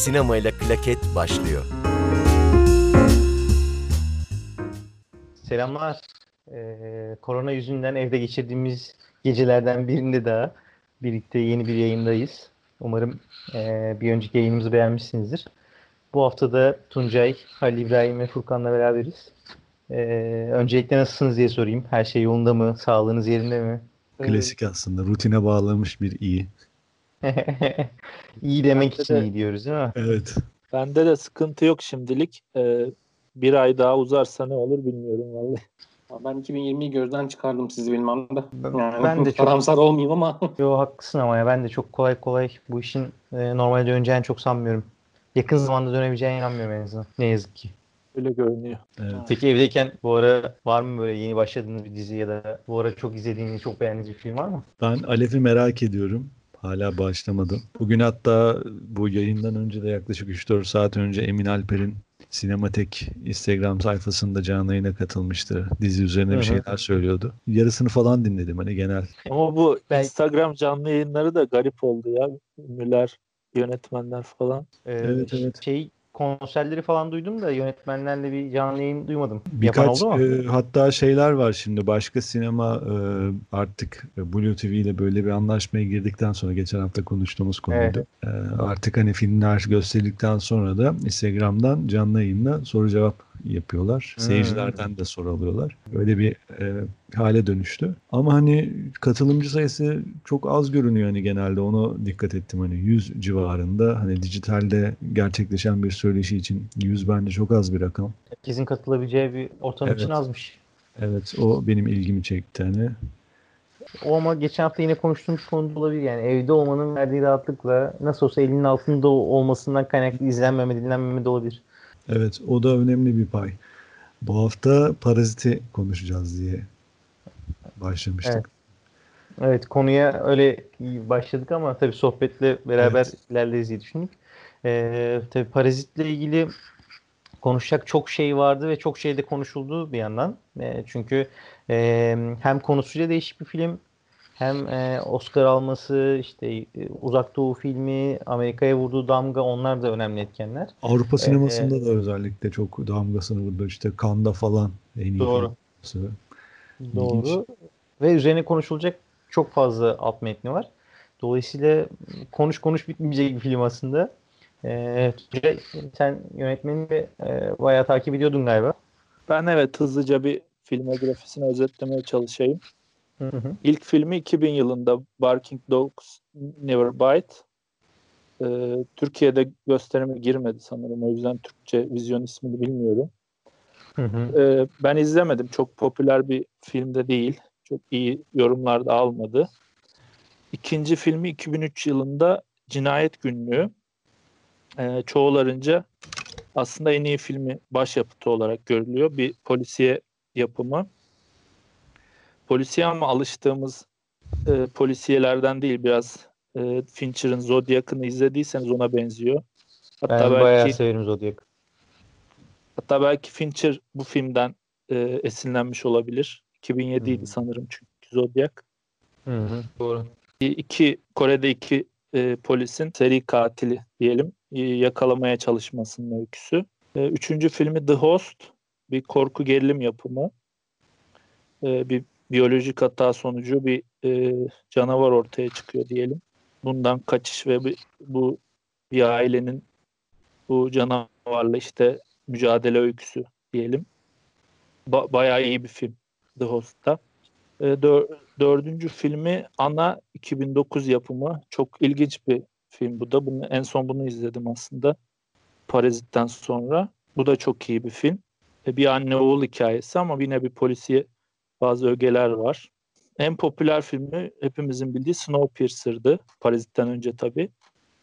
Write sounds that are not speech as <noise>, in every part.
sinemayla klaket başlıyor. Selamlar. Ee, korona yüzünden evde geçirdiğimiz gecelerden birinde daha birlikte yeni bir yayındayız. Umarım e, bir önceki yayınımızı beğenmişsinizdir. Bu hafta da Tuncay, Halil İbrahim ve Furkan'la beraberiz. Ee, öncelikle nasılsınız diye sorayım. Her şey yolunda mı? Sağlığınız yerinde mi? Klasik aslında. Rutine bağlamış bir iyi. <laughs> iyi demek Bende için de- iyi diyoruz değil mi? Evet. Bende de sıkıntı yok şimdilik. Ee, bir ay daha uzarsa ne olur bilmiyorum vallahi. Ben 2020'yi gözden çıkardım sizi bilmem de. Yani ben de çok- <laughs> karamsar olmayayım ama <laughs> Yo haklısın ama ya ben de çok kolay kolay bu işin e, normale döneceğini çok sanmıyorum. Yakın zamanda dönebileceğine inanmıyorum en azından. Ne yazık ki. Öyle görünüyor. evet. Peki evdeyken bu ara var mı böyle yeni başladığınız bir dizi ya da bu ara çok izlediğiniz, çok beğendiğiniz bir film var mı? Ben Alef'i merak ediyorum. Hala başlamadım. Bugün hatta bu yayından önce de yaklaşık 3-4 saat önce Emin Alper'in Sinematek Instagram sayfasında canlı yayına katılmıştı. Dizi üzerine bir şeyler söylüyordu. Yarısını falan dinledim hani genel. Ama bu Ben- Instagram canlı yayınları da garip oldu ya. Ünlüler, yönetmenler falan. Ee, Evet, evet. Şey konserleri falan duydum da yönetmenlerle bir canlı yayın duymadım. Birkaç e, hatta şeyler var şimdi başka sinema e, artık Blue TV ile böyle bir anlaşmaya girdikten sonra geçen hafta konuştuğumuz konuydu. E, artık hani filmler gösterildikten sonra da Instagram'dan canlı yayınla soru cevap yapıyorlar. Hmm. Seyircilerden de soru alıyorlar. Öyle bir e, hale dönüştü. Ama hani katılımcı sayısı çok az görünüyor hani genelde onu dikkat ettim hani 100 civarında hani dijitalde gerçekleşen bir söyleşi için 100 bence çok az bir rakam. Herkesin katılabileceği bir ortam için Evet. azmış. Evet o benim ilgimi çekti hani. O ama geçen hafta yine konuştuğumuz konu olabilir. Yani evde olmanın verdiği rahatlıkla nasıl olsa elinin altında olmasından kaynaklı izlenmeme, dinlenmeme de olabilir. Evet o da önemli bir pay. Bu hafta paraziti konuşacağız diye başlamıştık. Evet. Evet konuya öyle başladık ama tabii sohbetle beraber Evet. ilerleriz diye düşündük. Ee, tabii parazitle ilgili konuşacak çok şey vardı ve çok şey de konuşuldu bir yandan. Ee, çünkü e, hem konusuyla değişik bir film hem e, Oscar alması işte e, Uzak Doğu filmi Amerika'ya vurduğu damga onlar da önemli etkenler. Avrupa sinemasında da özellikle çok damgasını vurdu. İşte Cannes'da falan en iyi Doğru. filmi. Doğru. Ve üzerine konuşulacak çok fazla alt metni var. Dolayısıyla konuş konuş bitmeyecek bir film aslında. Ee, sen yönetmeni de e, bayağı takip ediyordun galiba. Ben evet hızlıca bir filmografisini özetlemeye çalışayım. Hı hı. İlk filmi 2000 yılında Barking Dogs Never Bite. Ee, Türkiye'de gösterime girmedi sanırım. O yüzden Türkçe vizyon ismini bilmiyorum. Hı hı. Ee, ben izlemedim. Çok popüler bir filmde değil. Çok iyi yorumlar da almadı. İkinci filmi 2003 yılında Cinayet Günlüğü. Ee, çoğularınca aslında en iyi filmi başyapıtı olarak görülüyor. Bir polisiye yapımı. Polisiye ama alıştığımız e, polisiyelerden değil. Biraz e, Fincher'ın Zodiac'ını izlediyseniz ona benziyor. Hatta Ben belki bayağı severim Zodiac. Hatta belki Fincher bu filmden e, esinlenmiş olabilir. 2007 idi Hmm. sanırım çünkü Zodiac. Hı hı. Doğru. İki Kore'de iki e, polisin seri katili diyelim e, yakalamaya çalışmasının öyküsü. E, üçüncü filmi The Host bir korku gerilim yapımı. E, bir biyolojik hata sonucu bir e, canavar ortaya çıkıyor diyelim. Bundan kaçış ve bir- bu bir ailenin bu canavarla işte mücadele öyküsü diyelim. Ba- bayağı iyi bir film The Host'ta. E, dör- dördüncü filmi Ana 2009 yapımı. Çok ilginç bir film bu da. Bunu, en son bunu izledim aslında. Parazit'ten sonra. Bu da çok iyi bir film. E, bir anne oğul hikayesi ama yine bir polisiye bazı ögeler var. En popüler filmi hepimizin bildiği Snowpiercer'dı. Parazit'ten önce tabii.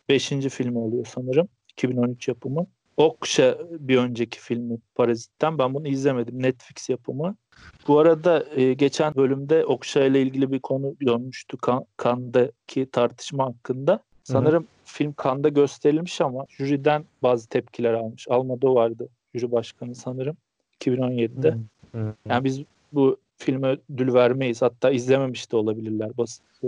Beşinci filmi oluyor sanırım. 2013 yapımı. Okşa bir önceki filmi Parazit'ten. Ben bunu izlemedim. Netflix yapımı. Bu arada e, geçen bölümde Okşa ile ilgili bir konu dönmüştü. Kan, Cannes'daki tartışma hakkında. Sanırım film Cannes'da gösterilmiş ama jüriden bazı tepkiler almış. Almodovar'dı jüri başkanı sanırım 2017'de. Hı hı. Yani biz bu filme ödül vermeyiz. Hatta izlememiş de olabilirler bas, e,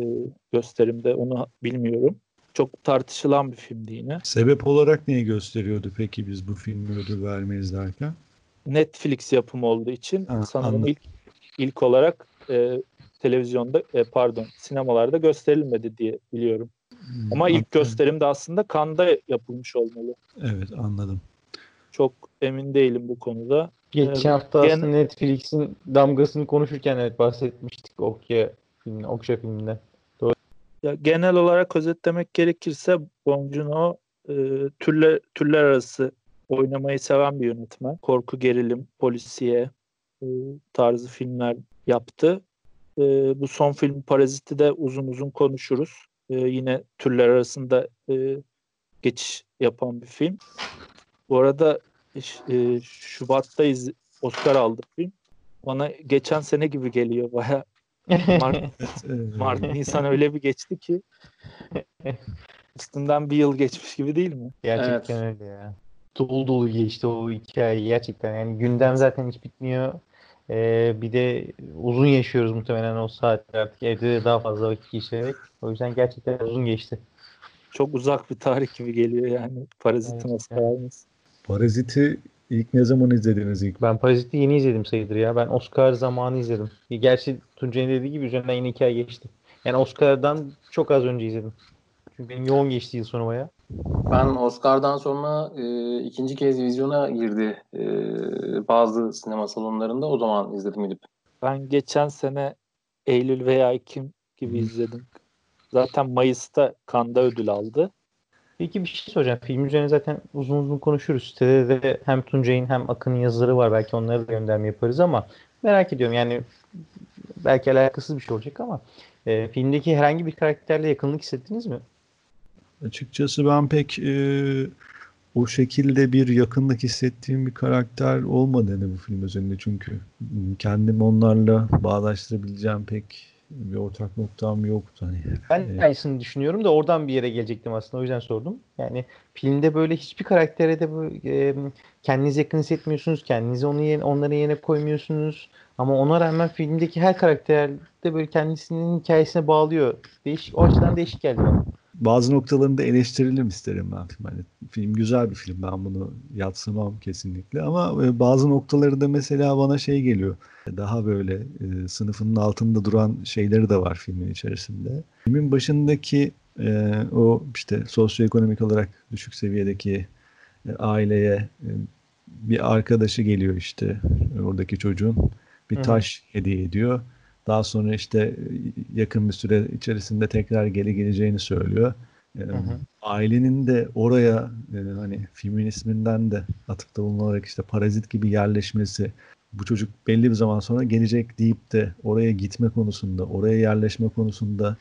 gösterimde. Onu bilmiyorum. Çok tartışılan bir filmdi yine. Sebep olarak neyi gösteriyordu peki biz bu filmi ödül vermeyiz derken? Netflix yapımı olduğu için Ha, sanırım anladım. ilk ilk olarak e, televizyonda e, pardon sinemalarda gösterilmedi diye biliyorum. Hmm, Ama ilk gösterim de aslında Cannes'da yapılmış olmalı. Evet anladım. Çok emin değilim bu konuda. Geçen hafta aslında Netflix'in damgasını konuşurken evet bahsetmiştik Okya filmi, Okşa filminden. Ya genel olarak özetlemek gerekirse Bong Joon-ho e, türler türler arası oynamayı seven bir yönetmen. Korku, gerilim, polisiye e, tarzı filmler yaptı. E, bu son film Parazit'i de uzun uzun konuşuruz. E, yine türler arasında e, geçiş yapan bir film. Bu arada e, Şubat'ta iz- Oscar aldı film. Bana geçen sene gibi geliyor baya. Mart, <laughs> Evet, Mart Nisan öyle bir geçti ki üstünden bir yıl geçmiş gibi değil mi? Gerçekten öyle ya. Dolu dolu geçti o hikaye gerçekten. Yani gündem zaten hiç bitmiyor. Ee, bir de uzun yaşıyoruz muhtemelen o saatler artık evde de daha fazla vakit geçirerek. O yüzden gerçekten uzun geçti. Çok uzak bir tarih gibi geliyor yani Parazit'in Evet, Oscar evet. alması. Parazit'i ilk ne zaman izlediniz ilk? Ben Parazit'i yeni izledim sayılır ya. Ben Oscar zamanı izledim. Gerçi Tuncay'ın dediği gibi üzerinden yine iki ay geçti. Yani Oscar'dan çok az önce izledim. Çünkü benim yoğun geçti yıl sonu baya. Ben Oscar'dan sonra e, ikinci kez vizyona girdi e, bazı sinema salonlarında. O zaman izledim gidip. Ben geçen sene Eylül veya Ekim gibi izledim. Zaten Mayıs'ta Cannes'da ödül aldı. Peki bir şey soracağım. Film üzerine zaten uzun uzun konuşuruz. Sitede de hem Tuncay'ın hem Akın'ın yazıları var. Belki onlara da gönderme yaparız ama merak ediyorum. Yani belki alakasız bir şey olacak ama e, filmdeki herhangi bir karakterle yakınlık hissettiniz mi? Açıkçası ben pek e, o şekilde bir yakınlık hissettiğim bir karakter olmadı hani bu film üzerinde çünkü kendim onlarla bağdaştırabileceğim pek bir ortak noktam yoktu. Hani, Ben e, aynısını düşünüyorum da oradan bir yere gelecektim aslında. O yüzden sordum. Yani filmde böyle hiçbir karaktere de böyle, e, kendinizi yakın hissetmiyorsunuz. Kendinizi onun yerine, onların yerine koymuyorsunuz. Ama ona rağmen filmdeki her karakter de böyle kendisinin hikayesine bağlıyor. Değişik, o açıdan değişik geldi bana. Bazı noktalarında eleştirelim isterim ben film. Hani film güzel bir film ben bunu yatsımam kesinlikle ama e, bazı noktaları da mesela bana şey geliyor. Daha böyle e, sınıfının altında duran şeyleri de var filmin içerisinde. Filmin başındaki e, o işte sosyoekonomik olarak düşük seviyedeki e, aileye e, bir arkadaşı geliyor işte oradaki çocuğun bir Hı hı. taş hediye ediyor. Daha sonra işte e, yakın bir süre içerisinde tekrar geri geleceğini söylüyor. E, hı. Ailenin de oraya e, hani filmin isminden de atıfta bulunarak işte parazit gibi yerleşmesi bu çocuk belli bir zaman sonra gelecek deyip de oraya gitme konusunda, oraya yerleşme konusunda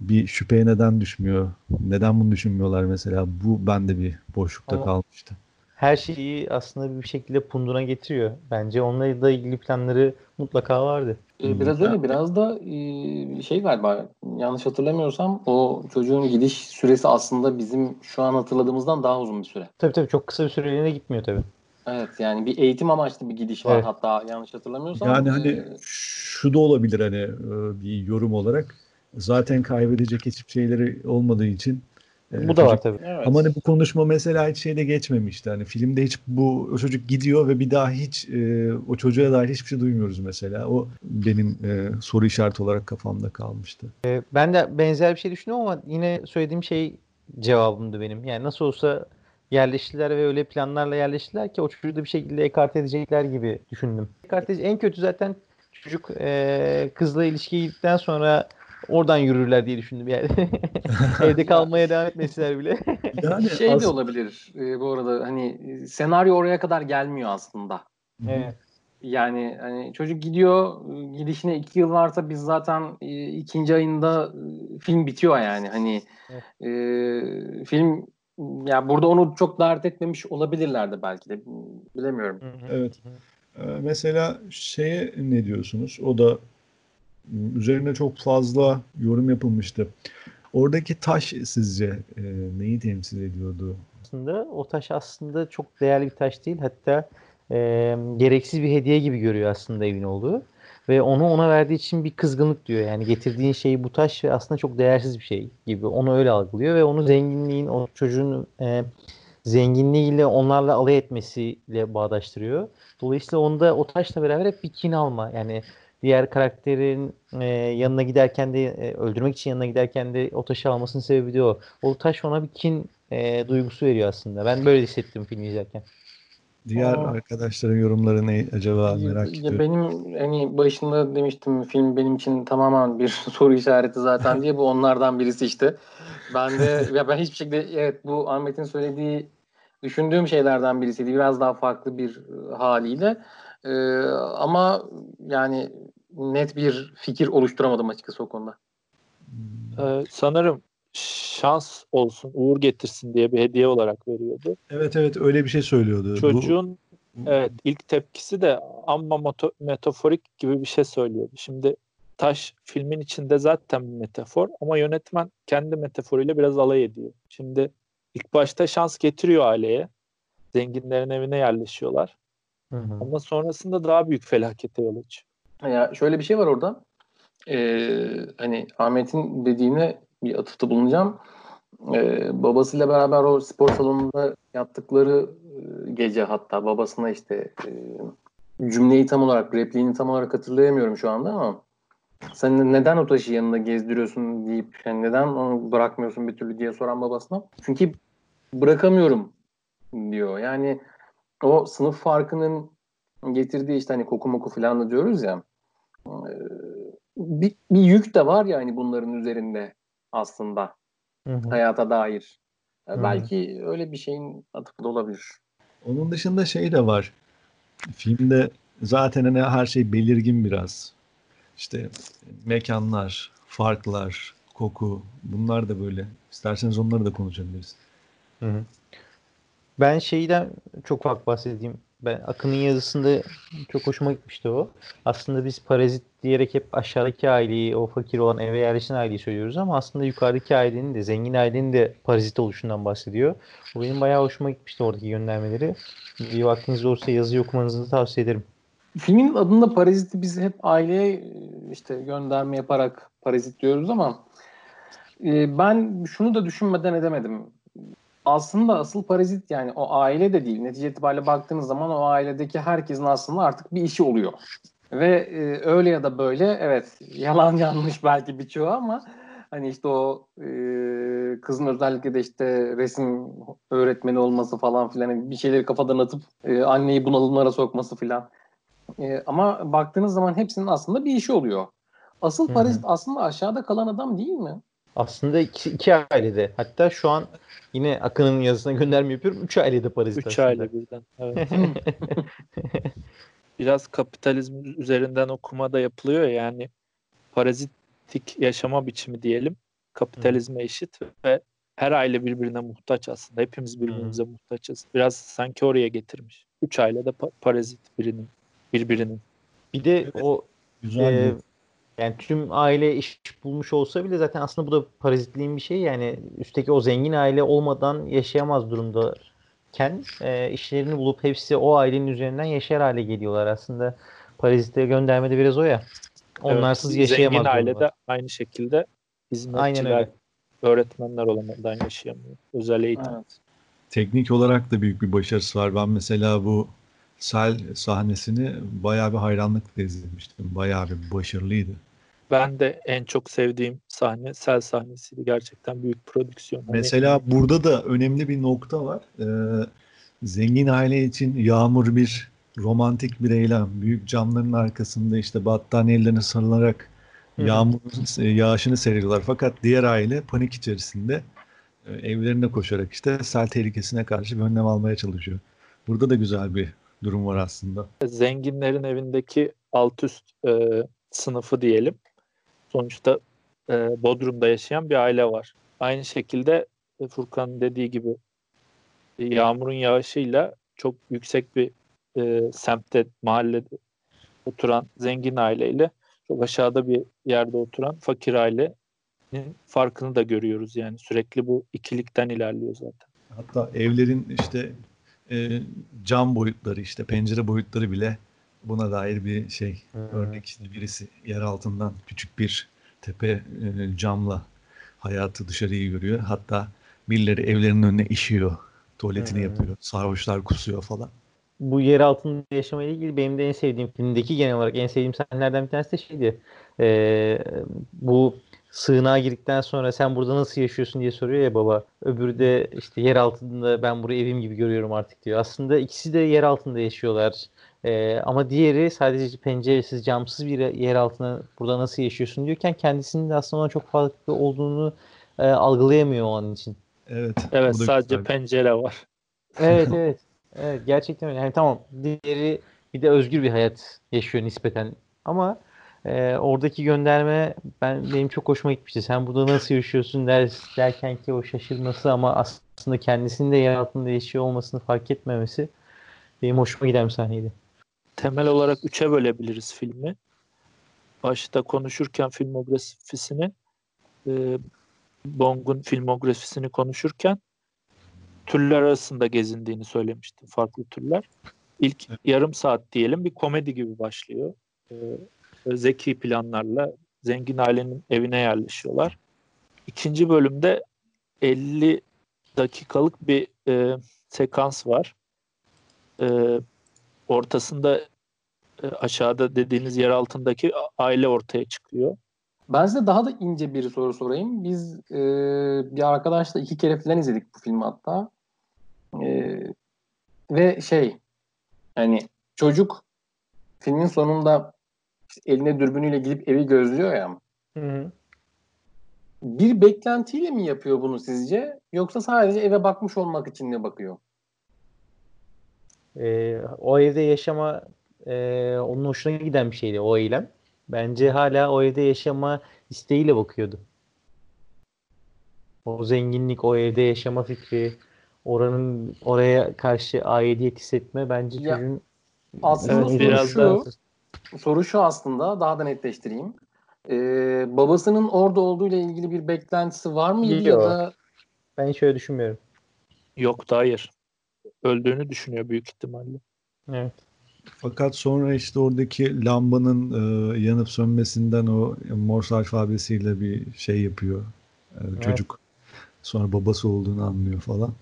bir şüpheye neden düşmüyor? Neden bunu düşünmüyorlar mesela? Bu bende bir boşlukta Ama- kalmıştı. Her şeyi aslında bir şekilde punduna getiriyor. Bence onunla da ilgili planları mutlaka vardı. E, biraz öyle biraz da e, şey galiba yanlış hatırlamıyorsam o çocuğun gidiş süresi aslında bizim şu an hatırladığımızdan daha uzun bir süre. Tabii tabii çok kısa bir süreliğine gitmiyor tabii. Evet yani bir eğitim amaçlı bir gidiş var Evet. hatta yanlış hatırlamıyorsam. Yani e, hani şu da olabilir hani e, bir yorum olarak zaten kaybedecek hiçbir şeyleri olmadığı için e, Bu da var tabii. evet. Ama hani bu konuşma mesela hiç şeyde geçmemişti. Hani filmde hiç bu o çocuk gidiyor ve bir daha hiç e, o çocuğa dair hiçbir şey duymuyoruz mesela. O benim e, soru işareti olarak kafamda kalmıştı. Ee, Ben de benzer bir şey düşünüyorum ama yine söylediğim şey cevabımdı benim. Yani nasıl olsa yerleştiler ve öyle planlarla yerleştiler ki o çocuğu da bir şekilde ekarte edecekler gibi düşündüm. Ekarte en kötü zaten çocuk e, kızla ilişkiye girdikten sonra oradan yürürler diye düşündüm yani. <laughs> Evde kalmaya devam etmeseler bile. <laughs> Yani şey de as- olabilir e, bu arada hani e, senaryo oraya kadar gelmiyor aslında. evet. Yani hani çocuk gidiyor e, gidişine iki yıl varsa biz zaten e, ikinci ayında e, film bitiyor yani hani e, film ya burada onu çok dert etmemiş olabilirlerdi belki de bilemiyorum. Evet. Ee, Mesela şeye ne diyorsunuz? O da üzerine çok fazla yorum yapılmıştı. Oradaki taş sizce e, neyi temsil ediyordu? aslında o taş aslında çok değerli bir taş değil. Hatta e, gereksiz bir hediye gibi görüyor aslında evin olduğu. Ve ve onu ona verdiği için bir kızgınlık diyor. Yani getirdiğin şey bu taş ve aslında çok değersiz bir şey gibi. Onu öyle algılıyor ve onu zenginliğin, o çocuğun e, zenginliğiyle onlarla alay etmesiyle bağdaştırıyor. Dolayısıyla onda o taşla beraber hep bir kin alma. Yani diğer karakterin e, yanına giderken de e, öldürmek için yanına giderken de o taşı almasının sebebi de o. O taş ona bir kin e, duygusu veriyor aslında. Ben böyle hissettim filmi izlerken. Diğer Aa. arkadaşların yorumları ne acaba merak Ya ediyorum. benim hani başında demiştim film benim için tamamen bir <laughs> soru işareti zaten diye bu onlardan birisi işte. Ben de <laughs> ya ben hiçbir şekilde evet bu Ahmet'in söylediği düşündüğüm şeylerden birisiydi. Biraz daha farklı bir e, haliyle. Ee, ama yani net bir fikir oluşturamadım açıkçası o konuda. Ee, sanırım şans olsun, uğur getirsin diye bir hediye olarak veriyordu. Evet evet öyle bir şey söylüyordu. Çocuğun bu- evet ilk tepkisi de amma moto- metaforik gibi bir şey söylüyordu. Şimdi taş filmin içinde zaten bir metafor ama yönetmen kendi metaforuyla biraz alay ediyor. Şimdi ilk başta şans getiriyor aileye. Zenginlerin evine yerleşiyorlar. Hı hı. Ama sonrasında daha büyük felakete yol açıyor. Ya şöyle bir şey var orada. Ee, hani Ahmet'in dediğine bir atıfta bulunacağım. Ee, babasıyla beraber o spor salonunda yattıkları e, gece hatta babasına işte e, cümleyi tam olarak, repliğini tam olarak hatırlayamıyorum şu anda ama sen neden o taşı yanında gezdiriyorsun deyip yani neden onu bırakmıyorsun bir türlü diye soran babasına. Çünkü bırakamıyorum diyor. Yani o sınıf farkının getirdiği işte hani koku moku falan da diyoruz ya bir, bir yük de var yani bunların üzerinde aslında Hı hı. hayata dair. E, Hı. Belki öyle bir şeyin atıfı da olabilir. Onun dışında şey de var. Filmde zaten hani her şey belirgin biraz. İşte mekanlar, farklar, koku bunlar da böyle. İsterseniz onları da konuşabiliriz. Hı hı. Ben şeyden çok ufak bahsedeyim. Ben Akın'ın yazısında çok hoşuma gitmişti o. Aslında biz parazit diyerek hep aşağıdaki aileyi, o fakir olan eve yerleşen aileyi söylüyoruz ama aslında yukarıdaki ailenin de, zengin ailenin de parazit oluşundan bahsediyor. O benim bayağı hoşuma gitmişti oradaki göndermeleri. Bir vaktiniz olursa yazıyı okumanızı tavsiye ederim. Filmin adında paraziti biz hep aileye e, işte gönderme yaparak parazit diyoruz ama e, ben şunu da düşünmeden edemedim. Aslında asıl parazit yani o aile de değil. Netice itibariyle baktığınız zaman o ailedeki herkesin aslında artık bir işi oluyor. Ve e, öyle ya da böyle evet <laughs> yalan yanlış belki birçoğu ama hani işte o e, kızın özellikle de işte resim öğretmeni olması falan filan hani bir şeyleri kafadan atıp e, anneyi bunalımlara sokması filan. E, ama baktığınız zaman hepsinin aslında bir işi oluyor. Asıl parazit aslında aşağıda kalan adam değil mi? Aslında iki, iki ailede. Hatta şu an yine Akın'ın yazısına gönderme yapıyorum. Üç ailede parazit Üç aslında. aile birden. Evet. <laughs> Biraz kapitalizm üzerinden okuma da yapılıyor ya, yani parazitik yaşama biçimi diyelim kapitalizme eşit ve her aile birbirine muhtaç aslında. Hepimiz birbirimize muhtaçız. Biraz sanki oraya getirmiş. Üç aile de pa- parazit birinin birbirinin. Bir de Evet. o Güzel bir yani tüm aile iş bulmuş olsa bile zaten aslında bu da parazitliğin bir şeyi yani üstteki o zengin aile olmadan yaşayamaz durumdayken e, işlerini bulup hepsi o ailenin üzerinden yaşar hale geliyorlar aslında parazite göndermede biraz o ya onlarsız Evet, yaşayamaz Zengin ailede durumdalar. aynı şekilde Aynen hizmetçiler, öyle. öğretmenler olamadan yaşayamıyor. Özel eğitim. Evet. teknik olarak da büyük bir başarısı var. Ben mesela bu sel sahnesini bayağı bir hayranlıkla izlemiştim. Bayağı bir başarılıydı. Ben de en çok sevdiğim sahne sel sahnesiydi. Gerçekten büyük prodüksiyon. Hani Mesela burada da önemli bir nokta var. Ee, zengin aile için yağmur bir romantik bir eylem. Büyük camların arkasında işte battaniyelerine sarılarak yağmurun yağışını seyrediyorlar. Fakat diğer aile panik içerisinde e, evlerine koşarak işte sel tehlikesine karşı bir önlem almaya çalışıyor. Burada da güzel bir durum var aslında. zenginlerin evindeki alt üst e, sınıfı diyelim. Sonuçta e, Bodrum'da yaşayan bir aile var. Aynı şekilde e, Furkan'ın dediği gibi e, yağmurun yağışıyla çok yüksek bir e, semtte, mahallede oturan zengin aileyle çok aşağıda bir yerde oturan fakir ailenin farkını da görüyoruz yani. Sürekli bu ikilikten ilerliyor zaten. Hatta evlerin işte e, cam boyutları işte pencere boyutları bile buna dair bir şey Hmm. örnek işte birisi yer altından küçük bir tepe e, camla hayatı dışarıyı görüyor. Hatta birileri evlerinin önüne işiyor. Tuvaletini Hmm. yapıyor. Sarhoşlar kusuyor falan. Bu yer altında yaşamayla ilgili benim de en sevdiğim filmdeki genel olarak en sevdiğim sahnelerden bir tanesi de şeydi. Ee, bu sığınağa girdikten sonra sen burada nasıl yaşıyorsun diye soruyor ya baba. Öbürü de işte yer altında ben burayı evim gibi görüyorum artık diyor. Aslında ikisi de yer altında yaşıyorlar. Ee, ama diğeri sadece penceresiz, camsız bir yer altında burada nasıl yaşıyorsun diyorken kendisinin de aslında ona çok farklı olduğunu e, algılayamıyor o an için. Evet. Evet sadece güzel. pencere var. Evet evet. Evet gerçekten öyle. Yani tamam diğeri bir de özgür bir hayat yaşıyor nispeten. Ama e, oradaki gönderme ben benim çok hoşuma gitmişti. Sen burada nasıl yaşıyorsun der, derken ki o şaşırması ama aslında kendisinin de yer altında yaşıyor olmasını fark etmemesi benim hoşuma giden bir sahneydi. Temel olarak üçe bölebiliriz filmi. Başta konuşurken filmografisini e, Bong'un filmografisini konuşurken türler arasında gezindiğini söylemiştim. Farklı türler. İlk yarım saat diyelim bir komedi gibi başlıyor. E, zeki planlarla zengin ailenin evine yerleşiyorlar. İkinci bölümde 50 dakikalık bir e, sekans var. E, ortasında aşağıda dediğiniz yer altındaki aile ortaya çıkıyor. Ben size daha da ince bir soru sorayım. Biz e, bir arkadaşla iki kere falan izledik bu filmi hatta. E, ve şey yani çocuk filmin sonunda eline dürbünüyle gidip evi gözlüyor ya. Bir beklentiyle mi yapıyor bunu sizce? Yoksa sadece eve bakmış olmak için mi bakıyor? E, o evde yaşama e, onun hoşuna giden bir şeydi o eylem. Bence hala o evde yaşama isteğiyle bakıyordu. O zenginlik, o evde yaşama fikri, oranın oraya karşı aidiyet hissetme bence Ya, çocuğun aslında Evet, soru biraz şu, soru şu aslında daha da netleştireyim. E, babasının orada olduğuyla ilgili bir beklentisi var mıydı ya da ben hiç öyle düşünmüyorum. Yok da hayır. Öldüğünü düşünüyor büyük ihtimalle. Evet. Fakat sonra işte oradaki lambanın e, yanıp sönmesinden o Morse alfabesiyle bir şey yapıyor e, Evet. çocuk. Sonra babası olduğunu anlıyor falan.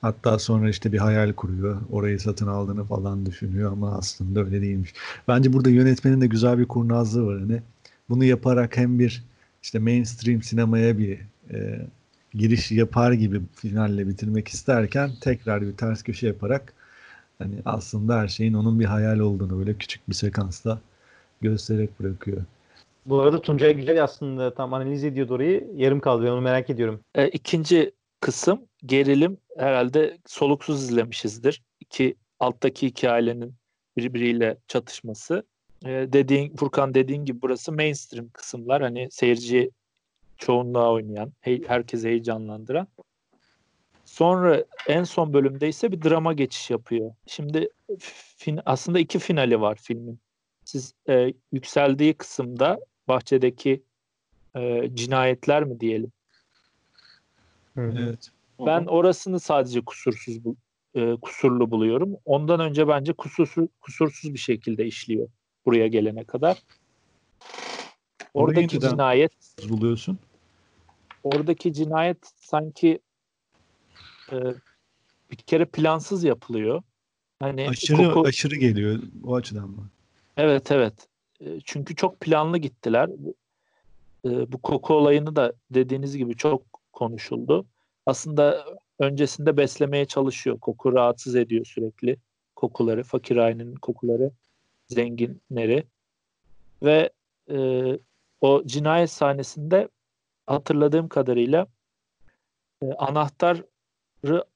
Hatta sonra işte bir hayal kuruyor. Orayı satın aldığını falan düşünüyor ama aslında öyle değilmiş. Bence burada yönetmenin de güzel bir kurnazlığı var. Hani bunu yaparak hem bir işte mainstream sinemaya bir e, giriş yapar gibi finalle bitirmek isterken tekrar bir ters köşe yaparak hani aslında her şeyin onun bir hayal olduğunu böyle küçük bir sekansta göstererek bırakıyor. Bu arada Tuncay Güzel aslında tam analiz ediyordu orayı. Yarım kaldı. Ben onu merak ediyorum. E, ikinci kısım gerilim herhalde soluksuz izlemişizdir. İki, alttaki iki ailenin birbiriyle çatışması. E, dediğin Furkan dediğin gibi burası mainstream kısımlar. Hani seyirci çoğunluğa oynayan, hey, herkesi heyecanlandıran. Sonra en son bölümde ise bir drama geçiş yapıyor. Şimdi fin, aslında iki finali var filmin. Siz e, yükseldiği kısımda bahçedeki e, cinayetler mi diyelim? Evet. Ben orasını sadece kusursuz bu, e, kusurlu buluyorum. Ondan önce bence kusursuz kusursuz bir şekilde işliyor buraya gelene kadar. Oradaki cinayet Buluyorsun. oradaki cinayet sanki e, bir kere plansız yapılıyor. Hani Aşırı koku- aşırı geliyor o açıdan mı? Evet evet. E, Çünkü çok planlı gittiler. E, Bu koku olayını da dediğiniz gibi çok konuşuldu. Aslında öncesinde beslemeye çalışıyor. Koku rahatsız ediyor sürekli. Kokuları, fakir ailenin kokuları, zenginleri. Ve e, o cinayet sahnesinde hatırladığım kadarıyla e, anahtarı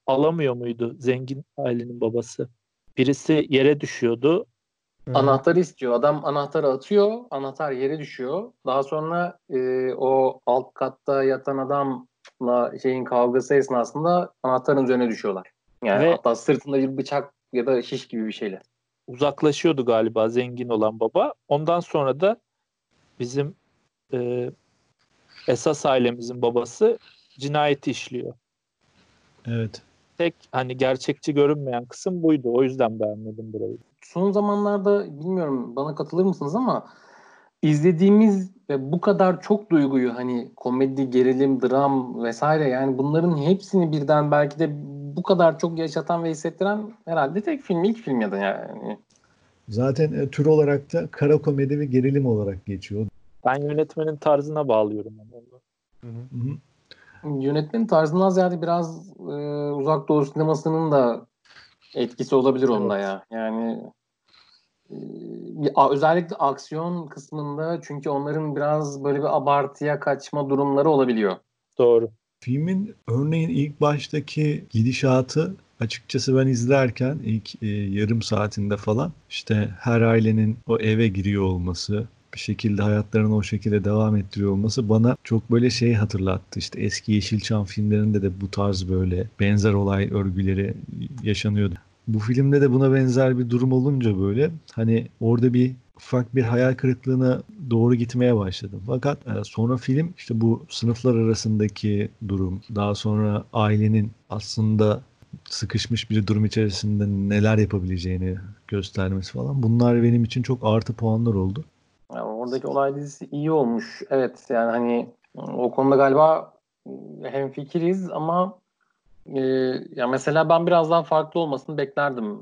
alamıyor muydu zengin ailenin babası? Birisi yere düşüyordu. Hı. Anahtarı istiyor. Adam anahtarı atıyor. Anahtar yere düşüyor. Daha sonra e, o alt katta yatan adamla şeyin kavgası esnasında anahtarın üzerine düşüyorlar. Yani Ve- hatta sırtında bir bıçak ya da şiş gibi bir şeyle. uzaklaşıyordu galiba zengin olan baba. Ondan sonra da bizim e, esas ailemizin babası cinayeti işliyor. Evet. tek hani gerçekçi görünmeyen kısım buydu. O yüzden beğenmedim burayı. Son zamanlarda bilmiyorum bana katılır mısınız ama izlediğimiz ve bu kadar çok duyguyu hani komedi, gerilim, dram vesaire yani bunların hepsini birden belki de bu kadar çok yaşatan ve hissettiren herhalde tek film ilk film ya da yani. Zaten e, tür olarak da kara komedi ve gerilim olarak geçiyor. Ben yönetmenin tarzına bağlıyorum onu. Hı hı. Yönetmenin tarzından ziyade biraz e, uzak doğu sinemasının da etkisi olabilir onda ya. Yani e, özellikle aksiyon kısmında çünkü onların biraz böyle bir abartıya kaçma durumları olabiliyor. Doğru. Filmin örneğin ilk baştaki gidişatı açıkçası ben izlerken ilk e, yarım saatinde falan işte her ailenin o eve giriyor olması bir şekilde hayatlarını o şekilde devam ettiriyor olması bana çok böyle şey hatırlattı. İşte eski Yeşilçam filmlerinde de bu tarz böyle benzer olay örgüleri yaşanıyordu. Bu filmde de buna benzer bir durum olunca böyle hani orada bir ufak bir hayal kırıklığına doğru gitmeye başladım. Fakat e, sonra film işte bu sınıflar arasındaki durum, daha sonra ailenin aslında sıkışmış bir durum içerisinde neler yapabileceğini göstermesi falan. Bunlar benim için çok artı puanlar oldu. Yani oradaki olay dizisi iyi olmuş. Evet yani hani o konuda galiba hem fikiriz ama e, ya mesela ben biraz daha farklı olmasını beklerdim.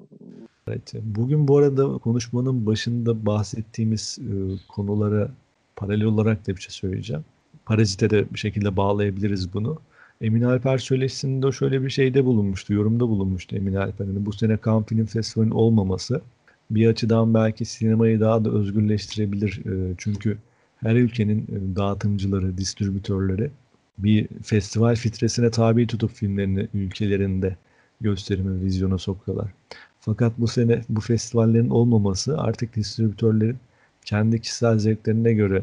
Evet. Bugün bu arada konuşmanın başında bahsettiğimiz e, konulara paralel olarak da bir şey söyleyeceğim. Parazite de bir şekilde bağlayabiliriz bunu. Emin Alper söyleşisinde şöyle bir şeyde bulunmuştu, yorumda bulunmuştu Emin Alper. Yani bu sene Cannes Film Festivali'nin olmaması bir açıdan belki sinemayı daha da özgürleştirebilir. E, çünkü her ülkenin e, dağıtımcıları, distribütörleri bir festival filtresine tabi tutup filmlerini ülkelerinde gösterime, vizyona sokuyorlar. Fakat bu sene bu festivallerin olmaması artık distribütörlerin kendi kişisel zevklerine göre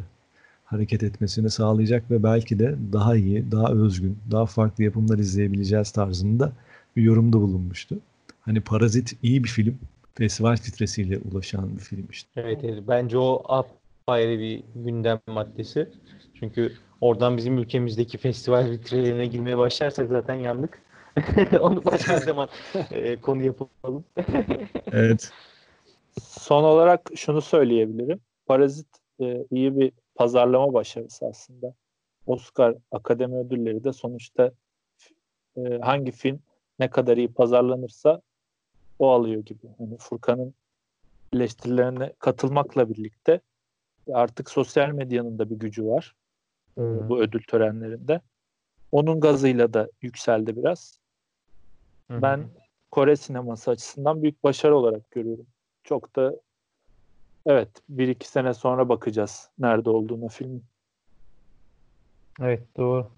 hareket etmesini sağlayacak ve belki de daha iyi, daha özgün, daha farklı yapımlar izleyebileceğiz tarzında bir yorumda bulunmuştu. Hani Parazit iyi bir film. Festival filtresiyle ulaşan bir film işte. Evet, evet. Bence o apayrı bir gündem maddesi. Çünkü oradan bizim ülkemizdeki festival vitrinlerine girmeye başlarsak zaten yandık. <laughs> Onu başka zaman e, konu yapalım. <laughs> Evet. Son olarak şunu söyleyebilirim. Parazit e, iyi bir pazarlama başarısı aslında. Oscar Akademi Ödülleri de sonuçta e, hangi film ne kadar iyi pazarlanırsa o alıyor gibi. Yani Furkan'ın eleştirilerine katılmakla birlikte artık sosyal medyanın da bir gücü var e, bu ödül törenlerinde. Onun gazıyla da yükseldi biraz. Ben Kore sineması açısından büyük başarı olarak görüyorum. Çok da evet bir iki sene sonra bakacağız nerede olduğuna filmin. Evet doğru.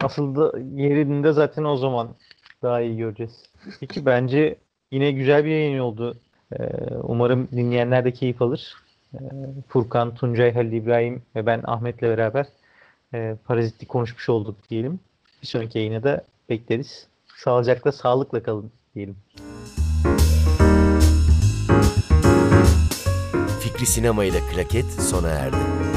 Asıl da yerinde zaten o zaman daha iyi göreceğiz. Peki bence yine güzel bir yayın oldu. Ee, umarım dinleyenler de keyif alır. Ee, Furkan, Tuncay, Halil İbrahim ve ben Ahmet'le beraber e, parazitlik konuşmuş olduk diyelim. Bir sonraki yayına da bekleriz. Sağlıcakla, sağlıkla kalın diyelim. Fikri Sinema ile Klaket sona erdi.